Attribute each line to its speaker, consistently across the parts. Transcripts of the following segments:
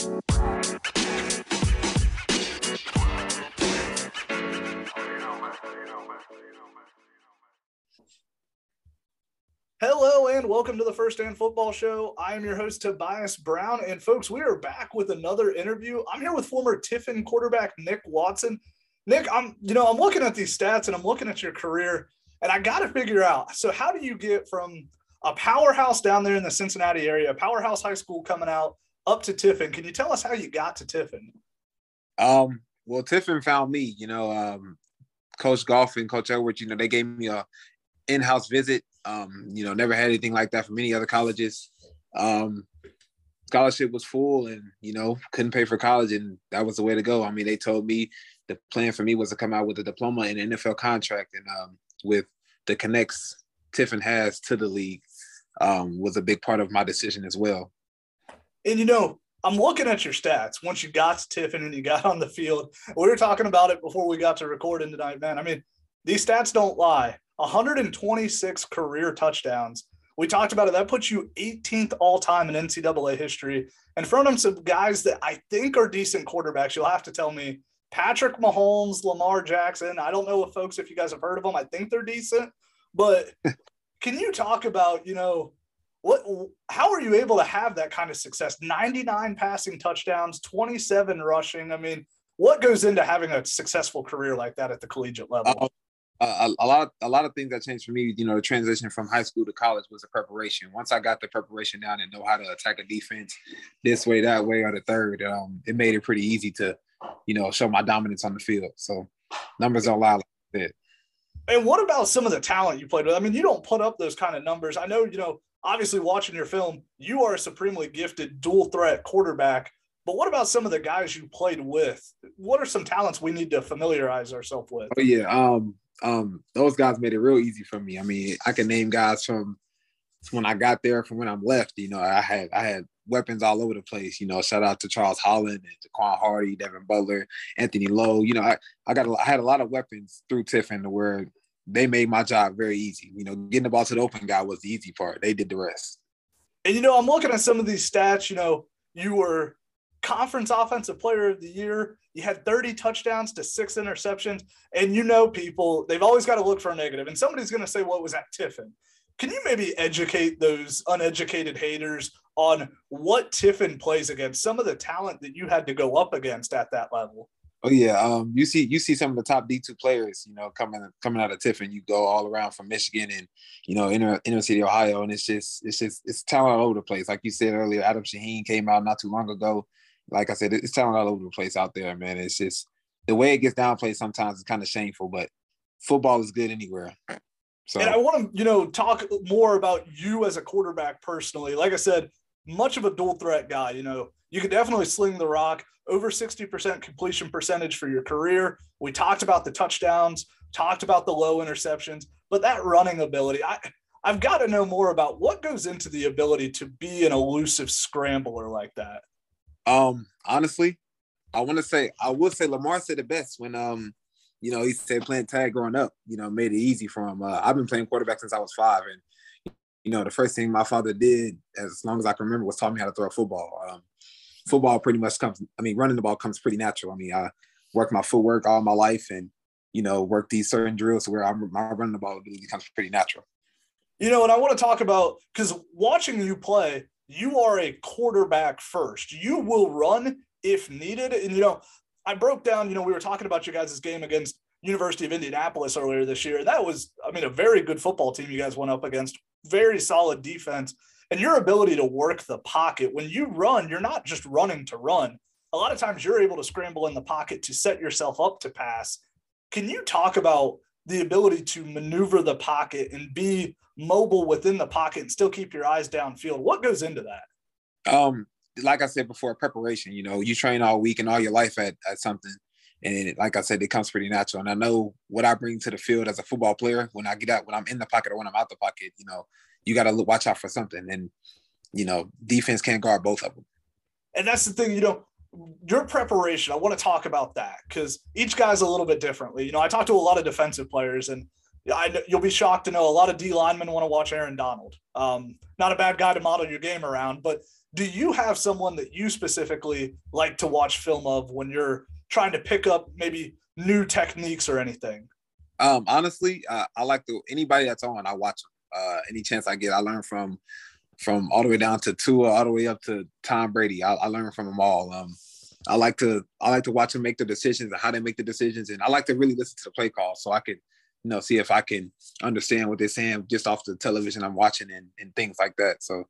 Speaker 1: Hello and welcome to the First Stand Football Show. I am your host Tobias Brown, and folks, we are back with another interview. I'm here with former Tiffin quarterback Nick Watson. Nick, I'm you know I'm looking at these stats and I'm looking at your career, and I got to figure out. So, how do you get from a powerhouse down there in the Cincinnati area, a powerhouse high school coming out up to Tiffin? Can you tell us how you got to Tiffin?
Speaker 2: Um, well, Tiffin found me. You know, um, Coach Golf and Coach Edwards. You know, they gave me a in-house visit. Um, you know, never had anything like that from any other colleges. Um, scholarship was full, and you know, couldn't pay for college, and that was the way to go. I mean, they told me the plan for me was to come out with a diploma and an NFL contract, and um, with the connects Tiffin has to the league, um, was a big part of my decision as well.
Speaker 1: And you know, I'm looking at your stats once you got to Tiffin and you got on the field. We were talking about it before we got to recording tonight, man. I mean, these stats don't lie. 126 career touchdowns. We talked about it. That puts you 18th all time in NCAA history. And front of some guys that I think are decent quarterbacks. You'll have to tell me Patrick Mahomes, Lamar Jackson. I don't know if folks, if you guys have heard of them, I think they're decent. But can you talk about, you know, what how are you able to have that kind of success? 99 passing touchdowns 27 rushing. I mean what goes into having a successful career like that at the collegiate level?
Speaker 2: Uh, a, a, lot a lot of things that changed for me you know the transition from high school to college was the preparation. Once i got the preparation down and know how to attack a defense this way that way or the third um, it made it pretty easy to you know show my dominance on the field. So numbers don't lie like that.
Speaker 1: And what about some of the talent you played with? I mean you don't put up those kind of numbers. I know you know obviously watching your film you are a supremely gifted dual threat quarterback but what about some of the guys you played with? What are some talents we need to familiarize ourselves with?
Speaker 2: Oh yeah, um, um, those guys made it real easy for me. I mean, I can name guys from when I got there, from when I'm left. You know, I had I had weapons all over the place. You know, shout out to Charles Holland and Jaquan Hardy, Devin Butler, Anthony Lowe. You know, I I got a, I had a lot of weapons through Tiffin to where they made my job very easy. You know, getting the ball to the open guy was the easy part. They did the rest.
Speaker 1: And you know, I'm looking at some of these stats. You know, you were conference offensive player of the year. You had 30 touchdowns to six interceptions. And you know, people, they've always got to look for a negative. And somebody's going to say, what was that Tiffin? Can you maybe educate those uneducated haters on what Tiffin plays against, some of the talent that you had to go up against at that level?
Speaker 2: Oh yeah, um, you see you see some of the top D two players, you know, coming coming out of Tiffin. You go all around from Michigan and you know inner inner city Ohio, and it's just it's just it's talent all over the place. Like you said earlier, Adam Shaheen came out not too long ago like I said, it's talent all over the place out there, man. It's just the way it gets downplayed sometimes is kind of shameful, but football is good anywhere.
Speaker 1: So. And I want to, you know, talk more about you as a quarterback personally. Like I said, much of a dual threat guy. You know, you can definitely sling the rock. Over 60% completion percentage for your career. We talked about the touchdowns, talked about the low interceptions, but that running ability, I, I've got to know more about what goes into the ability to be an elusive scrambler like that.
Speaker 2: Um, honestly, I want to say I would say Lamar said the best when um, you know, he said playing tag growing up, you know, made it easy for him. Uh, I've been playing quarterback since I was five, and you know, the first thing my father did, as long as I can remember, was taught me how to throw a football. Um, football pretty much comes. I mean, running the ball comes pretty natural. I mean, I worked my footwork all my life, and you know, work these certain drills where I'm, my running the ball becomes pretty natural.
Speaker 1: You know, and I want to talk about because watching you play, you are a quarterback first. You will run if needed. And, you know, I broke down, you know, we were talking about you guys' game against University of Indianapolis earlier this year. That was, I mean, a very good football team you guys went up against, very solid defense. And your ability to work the pocket when you run, you're not just running to run. A lot of times you're able to scramble in the pocket to set yourself up to pass. Can you talk about the ability to maneuver the pocket and be mobile within the pocket and still keep your eyes downfield. What goes into that?
Speaker 2: Um, like I said before, preparation. You know, you train all week and all your life at, at something. And like I said, it comes pretty natural. And I know what I bring to the field as a football player when I get out, when I'm in the pocket or when I'm out the pocket, you know, you got to watch out for something. And, you know, defense can't guard both of them.
Speaker 1: And that's the thing, you know, your preparation, I want to talk about that because each guy's a little bit differently. You know, I talk to a lot of defensive players, and I, you'll be shocked to know a lot of D linemen want to watch Aaron Donald. Um, not a bad guy to model your game around, but do you have someone that you specifically like to watch film of when you're trying to pick up maybe new techniques or anything?
Speaker 2: Um, honestly, uh, I like to anybody that's on, I watch them. Uh, any chance I get, I learn from from all the way down to Tua, all the way up to Tom Brady. I, I learn from them all. Um, I like to I like to watch them make the decisions and how they make the decisions, and I like to really listen to the play call so I can, you know, see if I can understand what they're saying just off the television I'm watching and, and things like that. So,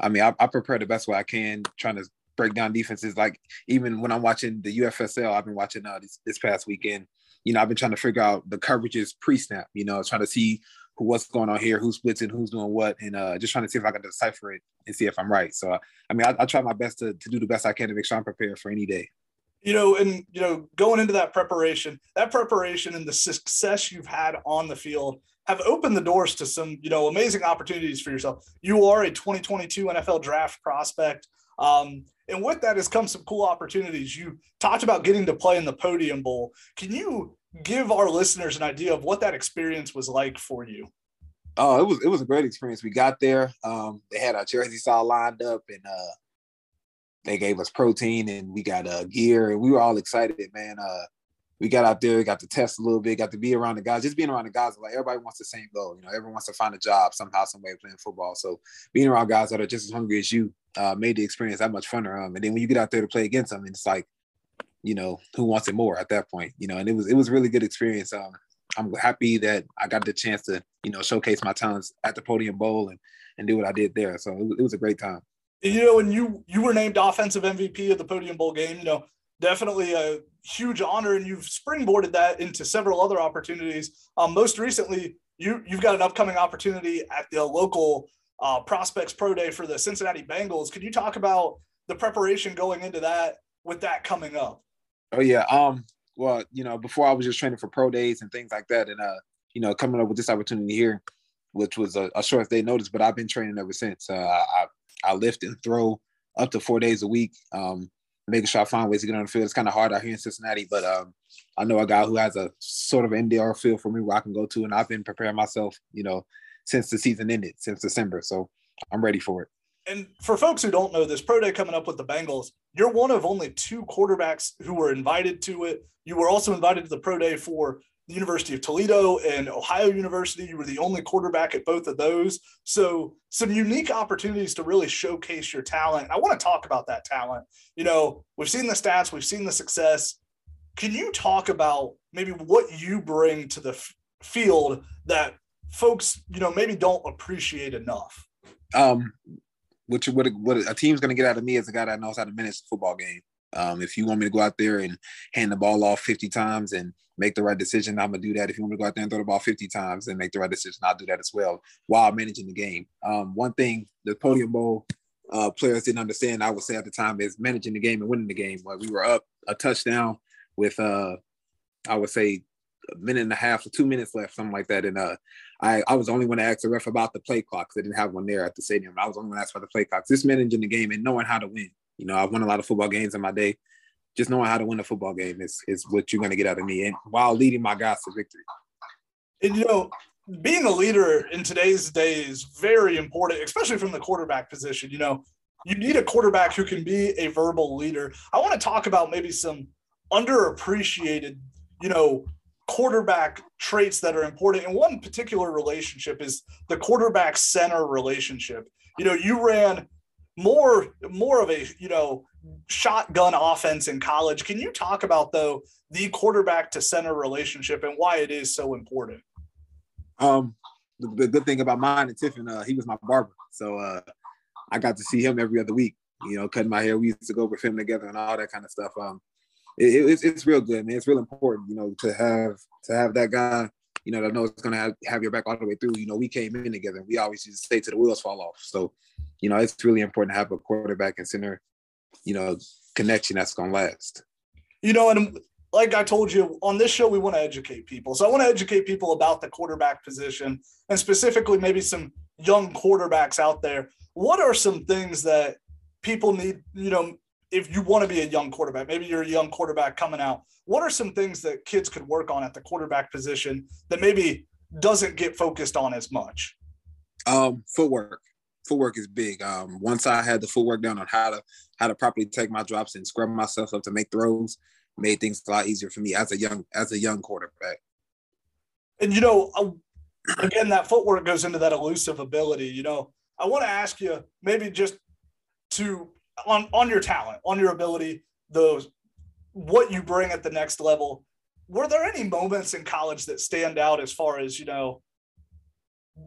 Speaker 2: I mean, I, I prepare the best way I can, trying to break down defenses. Like even when I'm watching the UFSL, I've been watching uh, this, this past weekend. You know, I've been trying to figure out the coverages pre-snap. You know, trying to see who what's going on here, who's blitzing, who's doing what, and uh, just trying to see if I can decipher it and see if I'm right. So, I mean, I, I try my best to, to do the best I can to make sure I'm prepared for any day.
Speaker 1: You know, and you know, going into that preparation, that preparation and the success you've had on the field have opened the doors to some, you know, amazing opportunities for yourself. You are a 2022 NFL draft prospect. Um, and with that has come some cool opportunities. You talked about getting to play in the Podium Bowl. Can you give our listeners an idea of what that experience was like for you?
Speaker 2: Oh, it was it was a great experience. We got there. Um, they had our jerseys all lined up, and uh, they gave us protein, and we got uh, gear, and we were all excited, man. Uh, we got out there, got to test a little bit, got to be around the guys. Just being around the guys, like everybody wants the same goal. You know, everyone wants to find a job somehow, some way playing football. So being around guys that are just as hungry as you uh, made the experience that much funner. Um, and then when you get out there to play against them, it's like, you know, who wants it more at that point? You know, and it was it was really good experience. Um, I'm happy that I got the chance to, you know, showcase my talents at the Podium Bowl and and do what I did there. So it, it was a great time.
Speaker 1: You know, and you you were named offensive MVP of the Podium Bowl game. You know, definitely a huge honor, and you've springboarded that into several other opportunities. Um, most recently, you you've got an upcoming opportunity at the local uh, prospects pro day for the Cincinnati Bengals. Could you talk about the preparation going into that with that coming up?
Speaker 2: Oh yeah. Um. Well, you know, before I was just training for pro days and things like that, and uh, you know, coming up with this opportunity here, which was a, a short day notice, but I've been training ever since. Uh, I I lift and throw up to four days a week. Um, making sure I find ways to get on the field. It's kind of hard out here in Cincinnati, but um, I know a guy who has a sort of NDR field for me where I can go to, and I've been preparing myself, you know, since the season ended, since December. So I'm ready for it.
Speaker 1: And for folks who don't know this, Pro Day coming up with the Bengals, you're one of only two quarterbacks who were invited to it. You were also invited to the Pro Day for the University of Toledo and Ohio University. You were the only quarterback at both of those. So, some unique opportunities to really showcase your talent. I want to talk about that talent. You know, we've seen the stats, we've seen the success. Can you talk about maybe what you bring to the f- field that folks, you know, maybe don't appreciate enough?
Speaker 2: Um, which what what a team's to get out of me is a guy that knows how to manage the football game. Um, if you want me to go out there and hand the ball off 50 times and make the right decision, I'm gonna do that. If you want me to go out there and throw the ball 50 times and make the right decision, I'll do that as well while managing the game. Um, one thing the Podium Bowl uh, players didn't understand, I would say at the time, is managing the game and winning the game. Where we were up a touchdown with, uh, I would say, a minute and a half or two minutes left, something like that, and uh, I, I was the only one to ask the ref about the play clock because they didn't have one there at the stadium. I was the only one to ask about the play clock. This managing the game and knowing how to win. You know, I've won a lot of football games in my day. Just knowing how to win a football game is, is what you're going to get out of me, and while leading my guys to victory.
Speaker 1: And you know, being a leader in today's day is very important, especially from the quarterback position. You know, you need a quarterback who can be a verbal leader. I want to talk about maybe some underappreciated, you know, quarterback traits that are important. And one particular relationship is the quarterback center relationship. You know, you ran more more of a you know shotgun offense in college. Can you talk about though the quarterback to center relationship and why it is so important?
Speaker 2: Um, the, the good thing about mine and Tiffin, uh, he was my barber, so uh, I got to see him every other week. You know, cutting my hair. We used to go film together and all that kind of stuff. Um, it, it's it's real good, man. It's real important, you know, to have to have that guy, you know, that knows it's gonna have, have your back all the way through. You know, we came in together. We always used to say to the wheels fall off. So, you know, it's really important to have a quarterback and center, you know, connection that's gonna last.
Speaker 1: You know, and like I told you on this show, we want to educate people. So I want to educate people about the quarterback position and specifically maybe some young quarterbacks out there. What are some things that people need, you know, if you want to be a young quarterback, maybe you're a young quarterback coming out, what are some things that kids could work on at the quarterback position that maybe doesn't get focused on as much?
Speaker 2: Um, footwork. footwork is big. Um, once I had the footwork down on how to how to properly take my drops and scrub myself up to make throws, made things a lot easier for me as a young as a young quarterback.
Speaker 1: And you know, again, that footwork goes into that elusive ability. You know, I want to ask you maybe just to on on your talent, on your ability, those what you bring at the next level. Were there any moments in college that stand out as far as you know,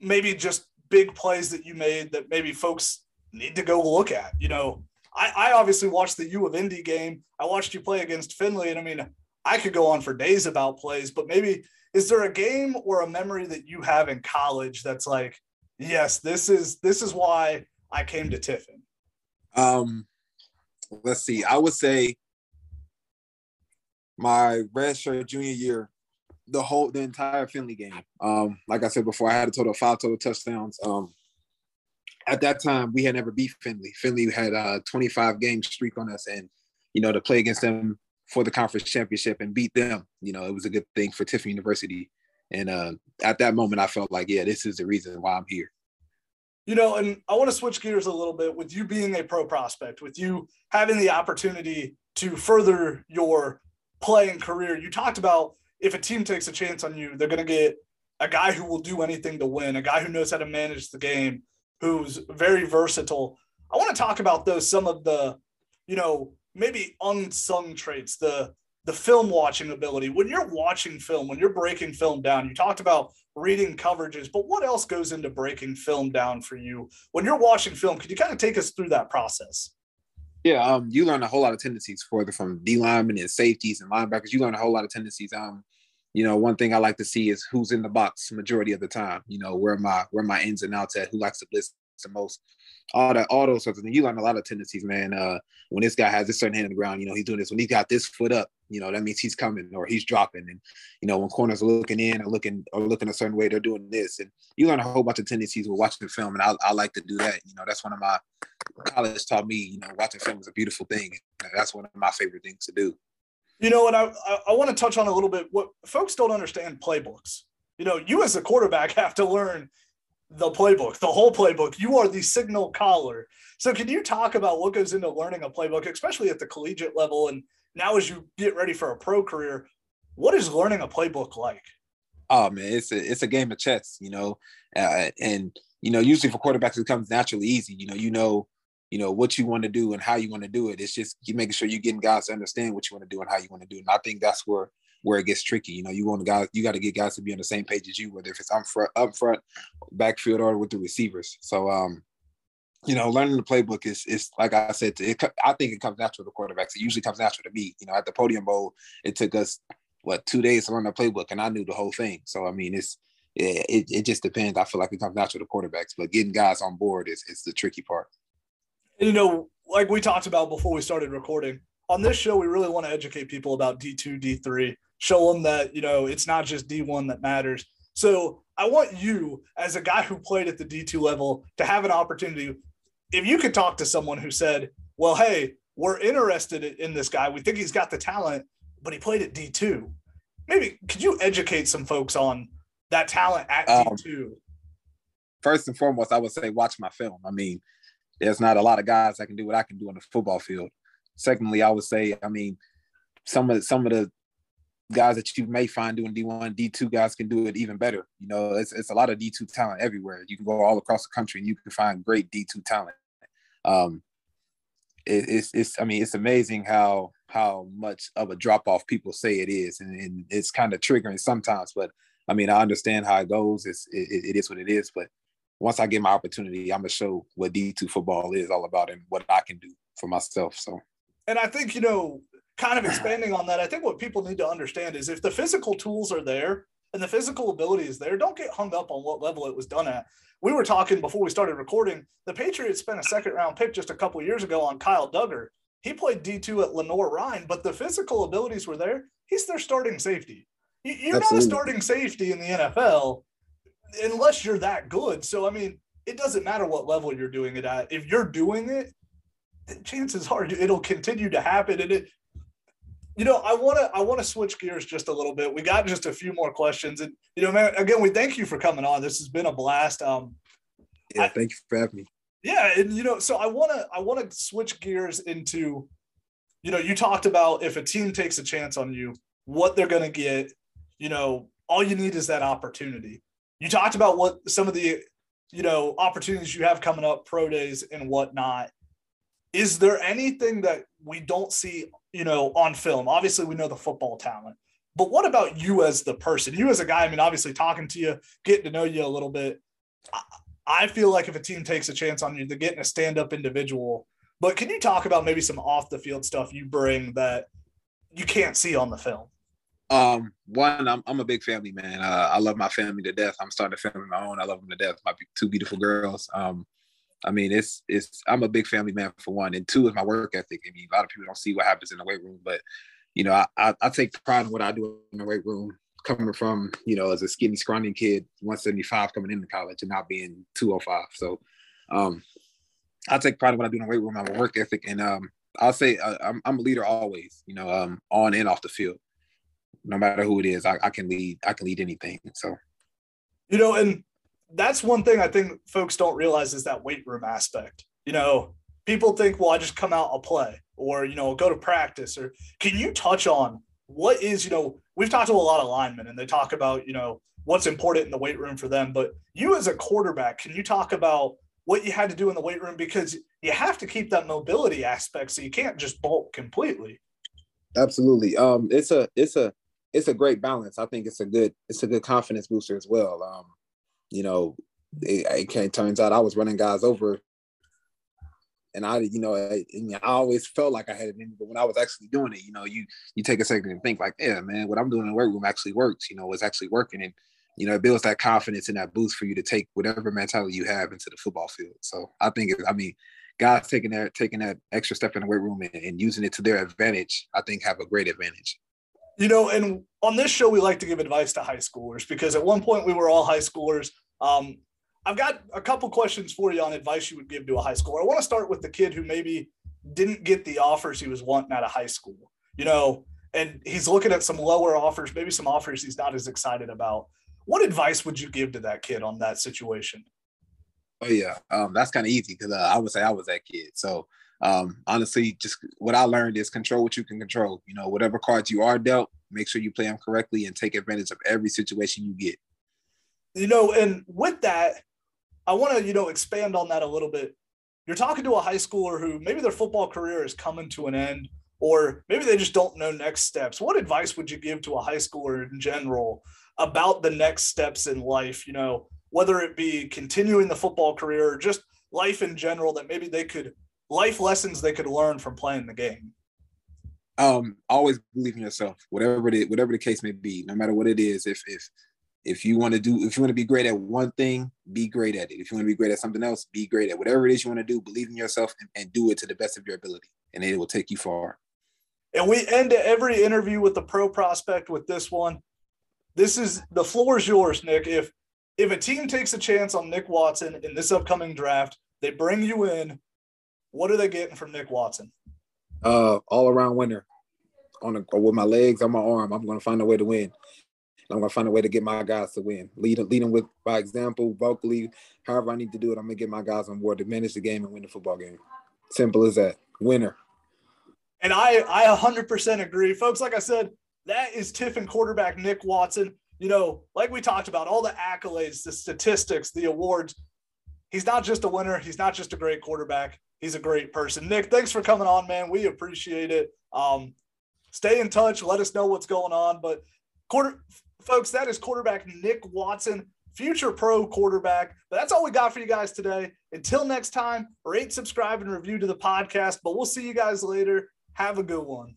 Speaker 1: maybe just big plays that you made that maybe folks need to go look at? You know, I, I obviously watched the U of Indy game. I watched you play against Findlay, and I mean, I could go on for days about plays, but maybe is there a game or a memory that you have in college that's like, yes, this is this is why I came to Tiffin?
Speaker 2: Um, let's see. I would say my red shirt junior year, the whole the entire Findlay game. Um, like I said before, I had a total of five total touchdowns. Um, at that time, we had never beat Findlay. Findlay had a 25 game streak on us, and you know to play against them for the conference championship and beat them, you know, it was a good thing for Tiffin University. And uh, at that moment, I felt like, yeah, this is the reason why I'm here.
Speaker 1: You know, and I want to switch gears a little bit with you being a pro prospect, with you having the opportunity to further your playing career. You talked about if a team takes a chance on you, they're going to get a guy who will do anything to win, a guy who knows how to manage the game, who's very versatile. I want to talk about those some of the, you know, maybe unsung traits, the the film watching ability. When you're watching film, when you're breaking film down, you talked about reading coverages, but what else goes into breaking film down for you? When you're watching film, could you kind of take us through that process?
Speaker 2: Yeah, um, you learn a whole lot of tendencies for the from D linemen and safeties and linebackers. You learn a whole lot of tendencies. Um, you know, one thing I like to see is who's in the box majority of the time. You know, where my where my ins and outs at, who likes to blitz the most, all that, all those sorts of things. You learn a lot of tendencies, man. Uh, when this guy has this certain hand on the ground, you know, he's doing this. When he got this foot up, you know, that means he's coming or he's dropping. And you know, when corners are looking in or looking or looking a certain way, they're doing this. And you learn a whole bunch of tendencies with watching film. And I, I like to do that. You know, that's one of my college taught me. You know, watching film is a beautiful thing. That's one of my favorite things to do.
Speaker 1: You know, I, I, I want to touch on a little bit what folks don't understand playbooks. You know, you as a quarterback have to learn the playbook, the whole playbook. You are the signal caller. So, can you talk about what goes into learning a playbook, especially at the collegiate level? And now, as you get ready for a pro career, what is learning a playbook like?
Speaker 2: Oh man, it's a it's a game of chess, you know, uh, and you know usually for quarterbacks it comes naturally easy. You know, you know you know what you want to do and how you want to do it. It's just you making sure you're getting guys to understand what you want to do and how you want to do it. And I think that's where where it gets tricky. You know, you want guys, you got to get guys to be on the same page as you, whether if it's up front, up front, backfield, or with the receivers. So, um, you know, learning the playbook is is like I said. It, I think it comes natural to quarterbacks. It usually comes natural to me. You know, at the Podium Bowl, it took us what two days to learn the playbook, and I knew the whole thing. So, I mean, it's it, it just depends. I feel like it comes natural to quarterbacks, but getting guys on board is is the tricky part
Speaker 1: you know, like we talked about before we started recording, on this show, we really want to educate people about D2, D3, show them that, you know, it's not just D1 that matters. So I want you, as a guy who played at the D2 level, to have an opportunity. If you could talk to someone who said, well, hey, we're interested in this guy, we think he's got the talent, but he played at D2. Maybe could you educate some folks on that talent at um, D2?
Speaker 2: First and foremost, I would say watch my film. I mean, there's not a lot of guys that can do what I can do on the football field. Secondly, I would say, I mean, some of the, some of the guys that you may find doing D1, D2 guys can do it even better. You know, it's, it's a lot of D2 talent everywhere. You can go all across the country and you can find great D2 talent. Um, it, it's, it's, I mean, it's amazing how, how much of a drop off people say it is. And, and it's kind of triggering sometimes, but I mean, I understand how it goes. It's, it, it is what it is, but once I get my opportunity, I'm gonna show what D2 football is all about and what I can do for myself. So,
Speaker 1: and I think you know, kind of expanding on that, I think what people need to understand is if the physical tools are there and the physical ability is there, don't get hung up on what level it was done at. We were talking before we started recording. The Patriots spent a second round pick just a couple years ago on Kyle Dugger. He played D2 at Lenoir-Rhyne, but the physical abilities were there. He's their starting safety. You're Absolutely. not a starting safety in the NFL unless you're that good. So I mean, it doesn't matter what level you're doing it at. If you're doing it, chances are it'll continue to happen. And it, you know, I want to I want to switch gears just a little bit. We got just a few more questions, and you know, man, again, we thank you for coming on. This has been a blast. Um,
Speaker 2: yeah, thank you for having me.
Speaker 1: Yeah, and you know, so I want to I want to switch gears into, you know, you talked about if a team takes a chance on you, what they're going to get. You know, all you need is that opportunity. You talked about what some of the, you know, opportunities you have coming up, pro days and whatnot. Is there anything that we don't see, you know, on film? Obviously, we know the football talent, but what about you as the person? You as a guy, I mean, obviously talking to you, getting to know you a little bit. I feel like if a team takes a chance on you, they're getting a stand up individual. But can you talk about maybe some off the field stuff you bring that you can't see on the film?
Speaker 2: Um, one, I'm I'm a big family man. Uh, I love my family to death. I'm starting a family my own. I love them to death. My two beautiful girls. Um, I mean, it's it's I'm a big family man for one, and two is my work ethic. I mean, a lot of people don't see what happens in the weight room, but you know, I, I, I take pride in what I do in the weight room coming from, you know, as a skinny, scrawny kid, 175 coming into college and not being 205. So um, I take pride in what I do in the weight room. I'm a work ethic. And um, I'll say uh, I'm, I'm, a leader always, you know, um, on and off the field. No matter who it is, I, I can lead. I can lead anything. So,
Speaker 1: you know, and that's one thing I think folks don't realize is that weight room aspect. You know, people think, well, I just come out, I'll play, or you know, go to practice. Or can you touch on what is, you know, we've talked to a lot of linemen and they talk about, you know, what's important in the weight room for them. But you as a quarterback, can you talk about what you had to do in the weight room? Because you have to keep that mobility aspect. So you can't just bulk completely.
Speaker 2: Absolutely. Um, it's a, it's a, it's a great balance. I think it's a good, it's a good confidence booster as well. Um, you know, it, it turns out I was running guys over and I, you know, I, I, always felt like I had it in but when I was actually doing it, you know, you you take a second and think like, yeah, man, what I'm doing in the work room actually works. You know, it's actually working, and you know, it builds that confidence and that boost for you to take whatever mentality you have into the football field. So I think, I mean, guys taking that taking that extra step in the weight room and, and using it to their advantage, I think have a great advantage.
Speaker 1: You know, and on this show, we like to give advice to high schoolers because at one point we were all high schoolers. Um, I've got a couple questions for you on advice you would give to a high schooler. I want to start with the kid who maybe didn't get the offers he was wanting out of high school, you know, and he's looking at some lower offers, maybe some offers he's not as excited about. What advice would you give to that kid on that situation?
Speaker 2: Oh yeah, um, that's kind of easy because uh, I would say I was that kid. So um, honestly, just what I learned is control what you can control. You know, whatever cards you are dealt, make sure you play them correctly and take advantage of every situation you get.
Speaker 1: You know, and with that, I want to, you know, expand on that a little bit. You're talking to a high schooler who maybe their football career is coming to an end, or maybe they just don't know next steps. What advice would you give to a high schooler in general about the next steps in life? You know, whether it be continuing the football career or just life in general that maybe they could life lessons they could learn from playing the game.
Speaker 2: Um, always believe in yourself, whatever it, whatever the case may be, no matter what it is. If if if you want to do, if you want to be great at one thing, be great at it. If you want to be great at something else, be great at whatever it is you want to do. Believe in yourself and, and do it to the best of your ability, and it will take you far.
Speaker 1: And we end every interview with the pro prospect with this one. This is the floor is yours, Nick. If if a team takes a chance on Nick Watson in this upcoming draft, they bring you in. What are they getting from Nick Watson?
Speaker 2: Uh, all around winner. On a, with my legs, on my arm, I'm going to find a way to win. I'm gonna find a way to get my guys to win. Lead, lead them with by example, vocally, however I need to do it. I'm gonna get my guys on board to manage the game and win the football game. Simple as that. Winner.
Speaker 1: And I, I 100% agree, folks. Like I said, that is Tiffin quarterback Nick Watson. You know, like we talked about, all the accolades, the statistics, the awards. He's not just a winner. He's not just a great quarterback. He's a great person. Nick, thanks for coming on, man. We appreciate it. Um, stay in touch. Let us know what's going on. But quarter folks, that is quarterback Nick Watson, future pro quarterback. But that's all we got for you guys today. Until next time, rate, subscribe, and review to the podcast. But we'll see you guys later. Have a good one.